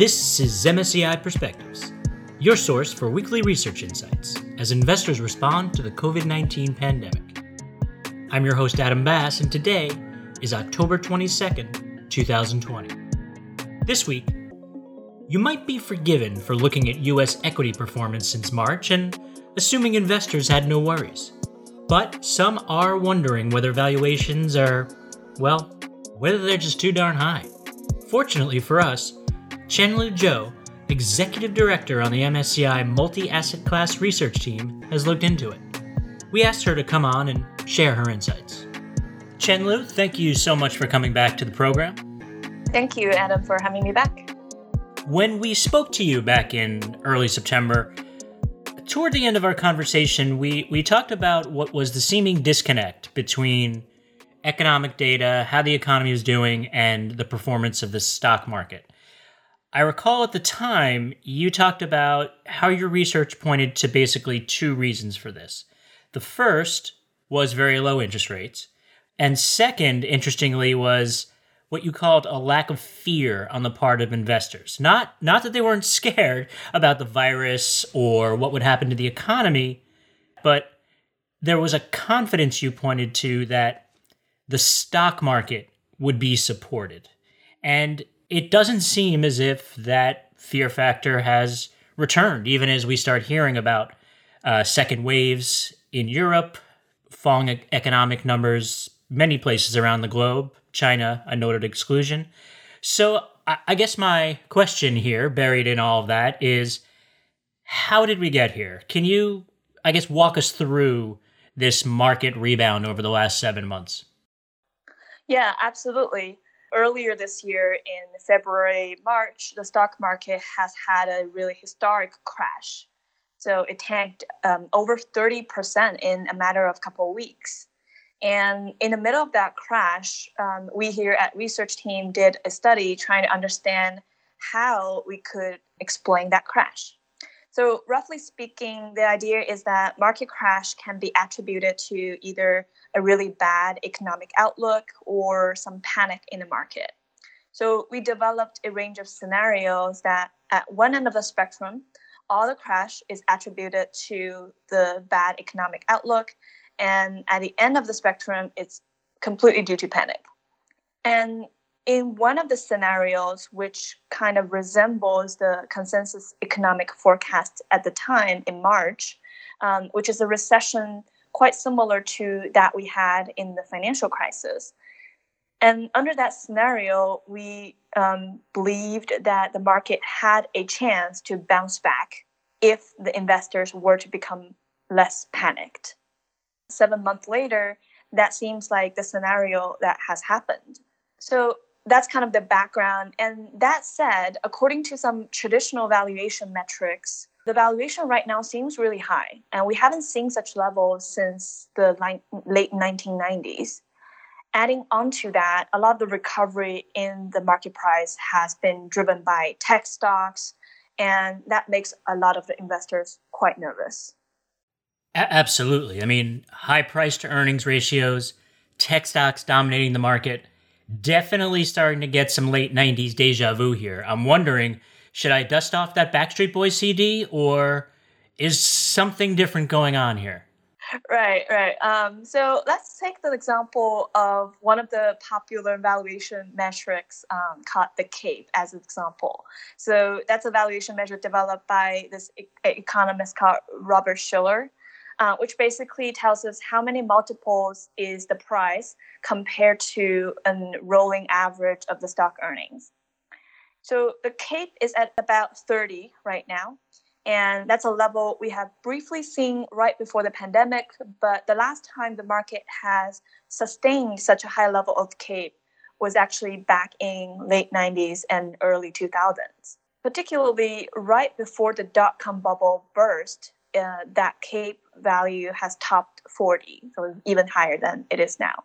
This is MSCI Perspectives, your source for weekly research insights as investors respond to the COVID 19 pandemic. I'm your host, Adam Bass, and today is October 22nd, 2020. This week, you might be forgiven for looking at US equity performance since March and assuming investors had no worries. But some are wondering whether valuations are, well, whether they're just too darn high. Fortunately for us, Chenlu Zhou, executive director on the MSCI multi asset class research team, has looked into it. We asked her to come on and share her insights. Chenlu, thank you so much for coming back to the program. Thank you, Adam, for having me back. When we spoke to you back in early September, toward the end of our conversation, we, we talked about what was the seeming disconnect between economic data, how the economy is doing, and the performance of the stock market. I recall at the time you talked about how your research pointed to basically two reasons for this. The first was very low interest rates, and second, interestingly, was what you called a lack of fear on the part of investors. Not not that they weren't scared about the virus or what would happen to the economy, but there was a confidence you pointed to that the stock market would be supported. And it doesn't seem as if that fear factor has returned, even as we start hearing about uh, second waves in Europe, falling economic numbers many places around the globe, China, a noted exclusion. So I, I guess my question here, buried in all of that, is how did we get here? Can you, I guess, walk us through this market rebound over the last seven months? Yeah, absolutely earlier this year in February, March, the stock market has had a really historic crash. So it tanked um, over 30% in a matter of a couple of weeks. And in the middle of that crash, um, we here at research team did a study trying to understand how we could explain that crash. So roughly speaking, the idea is that market crash can be attributed to either a really bad economic outlook or some panic in the market. So we developed a range of scenarios that at one end of the spectrum, all the crash is attributed to the bad economic outlook. And at the end of the spectrum, it's completely due to panic. And in one of the scenarios, which kind of resembles the consensus economic forecast at the time in March, um, which is a recession quite similar to that we had in the financial crisis. And under that scenario, we um, believed that the market had a chance to bounce back if the investors were to become less panicked. Seven months later, that seems like the scenario that has happened. So that's kind of the background. And that said, according to some traditional valuation metrics, the valuation right now seems really high, and we haven't seen such levels since the late 1990s. Adding on to that, a lot of the recovery in the market price has been driven by tech stocks, and that makes a lot of the investors quite nervous. A- absolutely. I mean, high price to earnings ratios, tech stocks dominating the market, definitely starting to get some late 90s deja vu here. I'm wondering should I dust off that Backstreet Boys CD or is something different going on here? Right, right. Um, so let's take the example of one of the popular valuation metrics um, called the CAPE as an example. So that's a valuation measure developed by this e- economist called Robert Shiller. Uh, which basically tells us how many multiples is the price compared to a rolling average of the stock earnings. So the CAPE is at about 30 right now. And that's a level we have briefly seen right before the pandemic. But the last time the market has sustained such a high level of CAPE was actually back in late 90s and early 2000s. Particularly right before the dot com bubble burst, uh, that CAPE value has topped 40, so even higher than it is now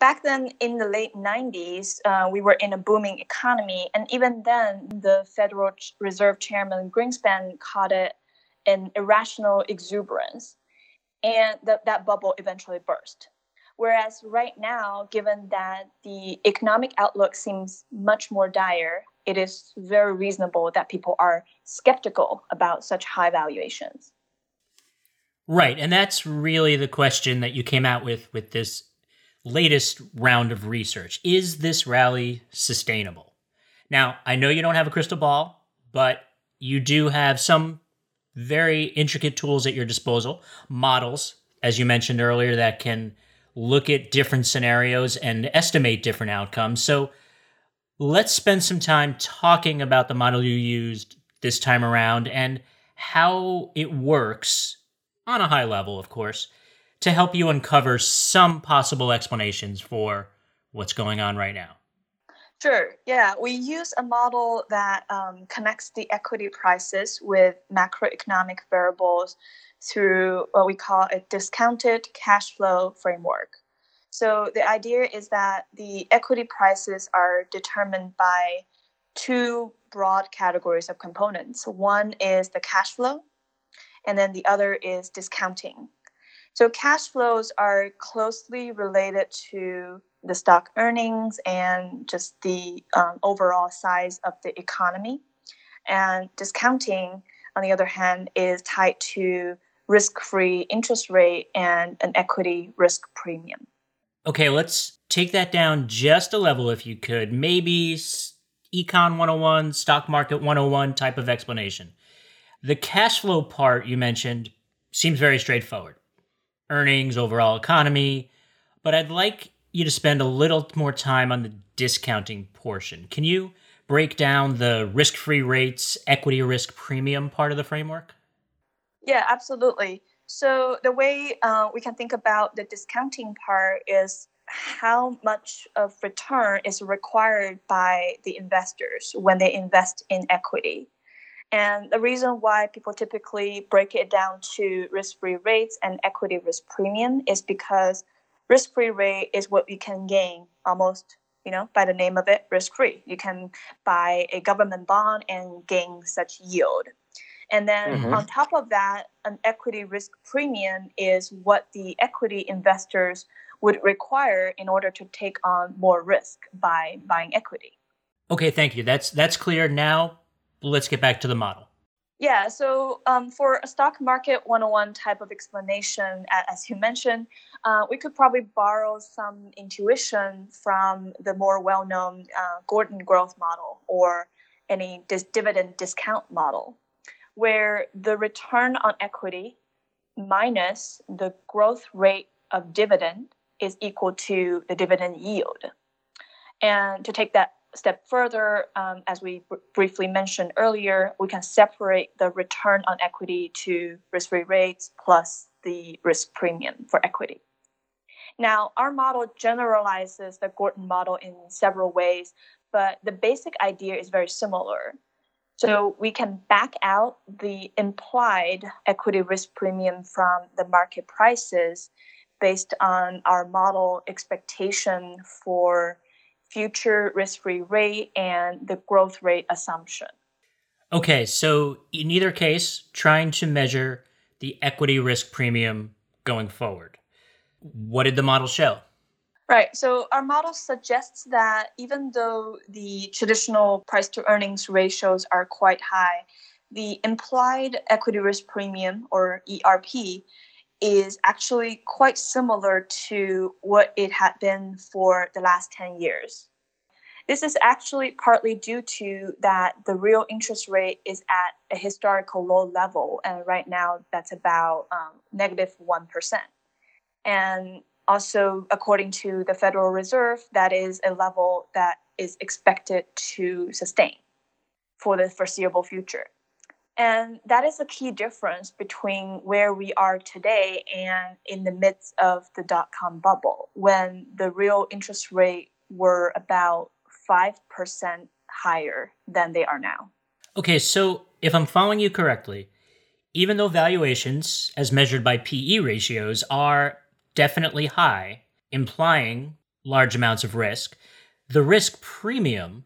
back then in the late 90s, uh, we were in a booming economy. And even then, the Federal Reserve Chairman Greenspan called it an irrational exuberance. And th- that bubble eventually burst. Whereas right now, given that the economic outlook seems much more dire, it is very reasonable that people are skeptical about such high valuations. Right, and that's really the question that you came out with with this latest round of research. Is this rally sustainable? Now, I know you don't have a crystal ball, but you do have some very intricate tools at your disposal, models, as you mentioned earlier, that can look at different scenarios and estimate different outcomes. So let's spend some time talking about the model you used this time around and how it works on a high level, of course, to help you uncover some possible explanations for what's going on right now. Sure. Yeah, we use a model that um, connects the equity prices with macroeconomic variables through what we call a discounted cash flow framework. So the idea is that the equity prices are determined by two broad categories of components. One is the cash flow, and then the other is discounting. So cash flows are closely related to the stock earnings and just the um, overall size of the economy. And discounting, on the other hand, is tied to risk free interest rate and an equity risk premium. Okay, let's take that down just a level if you could. Maybe Econ 101, Stock Market 101 type of explanation. The cash flow part you mentioned seems very straightforward earnings, overall economy, but I'd like you to spend a little more time on the discounting portion. Can you break down the risk free rates, equity risk premium part of the framework? Yeah, absolutely. So, the way uh, we can think about the discounting part is how much of return is required by the investors when they invest in equity. And the reason why people typically break it down to risk free rates and equity risk premium is because risk free rate is what you can gain almost you know by the name of it risk free you can buy a government bond and gain such yield. And then mm-hmm. on top of that an equity risk premium is what the equity investors would require in order to take on more risk by buying equity. Okay thank you. That's that's clear. Now let's get back to the model yeah, so um, for a stock market 101 type of explanation, as you mentioned, uh, we could probably borrow some intuition from the more well known uh, Gordon growth model or any dis- dividend discount model, where the return on equity minus the growth rate of dividend is equal to the dividend yield. And to take that step further, um, as we br- briefly mentioned earlier, we can separate the return on equity to risk free rates plus the risk premium for equity. Now, our model generalizes the Gordon model in several ways, but the basic idea is very similar. So we can back out the implied equity risk premium from the market prices based on our model expectation for future risk free rate and the growth rate assumption. Okay, so in either case, trying to measure the equity risk premium going forward. What did the model show? Right. So our model suggests that even though the traditional price to earnings ratios are quite high, the implied equity risk premium or ERP is actually quite similar to what it had been for the last 10 years. This is actually partly due to that the real interest rate is at a historical low level, and right now that's about um, negative 1. And also, according to the Federal Reserve, that is a level that is expected to sustain for the foreseeable future. And that is a key difference between where we are today and in the midst of the dot com bubble, when the real interest rate were about 5% higher than they are now. Okay, so if I'm following you correctly, even though valuations, as measured by PE ratios, are definitely high, implying large amounts of risk, the risk premium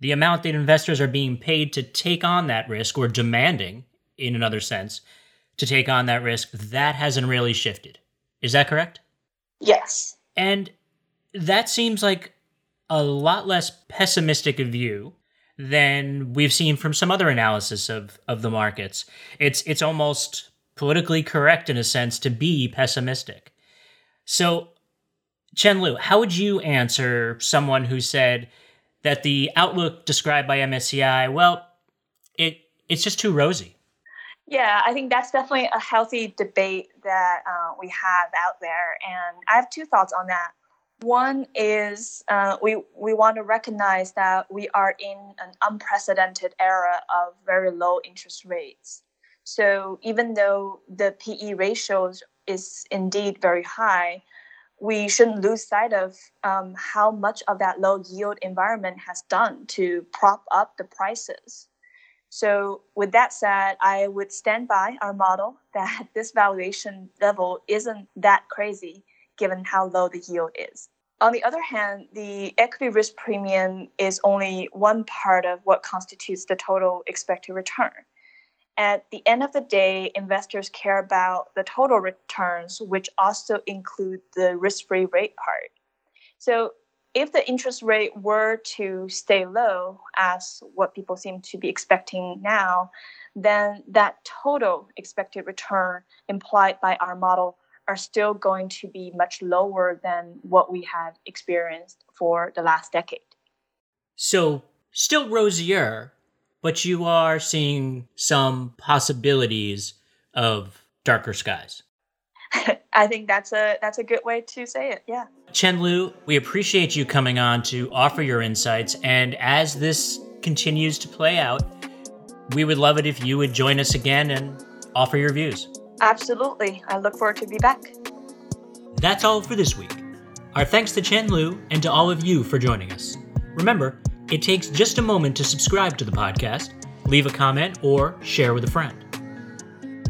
the amount that investors are being paid to take on that risk or demanding, in another sense, to take on that risk, that hasn't really shifted. Is that correct? Yes. And that seems like a lot less pessimistic a view than we've seen from some other analysis of, of the markets. It's it's almost politically correct in a sense to be pessimistic. So, Chen Lu, how would you answer someone who said that the outlook described by MSCI, well, it it's just too rosy? Yeah, I think that's definitely a healthy debate that uh, we have out there, and I have two thoughts on that. One is uh, we we want to recognize that we are in an unprecedented era of very low interest rates. So even though the PE ratios is indeed very high, we shouldn't lose sight of um, how much of that low yield environment has done to prop up the prices. So, with that said, I would stand by our model that this valuation level isn't that crazy given how low the yield is. On the other hand, the equity risk premium is only one part of what constitutes the total expected return. At the end of the day, investors care about the total returns, which also include the risk free rate part. So, if the interest rate were to stay low, as what people seem to be expecting now, then that total expected return implied by our model are still going to be much lower than what we have experienced for the last decade. So, still rosier, but you are seeing some possibilities of darker skies. I think that's a that's a good way to say it. Yeah. Chen Lu, we appreciate you coming on to offer your insights and as this continues to play out, we would love it if you would join us again and offer your views. Absolutely. I look forward to be back. That's all for this week. Our thanks to Chen Lu and to all of you for joining us. Remember, it takes just a moment to subscribe to the podcast, leave a comment, or share with a friend.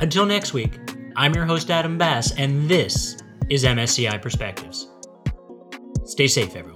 Until next week, I'm your host, Adam Bass, and this is MSCI Perspectives. Stay safe, everyone.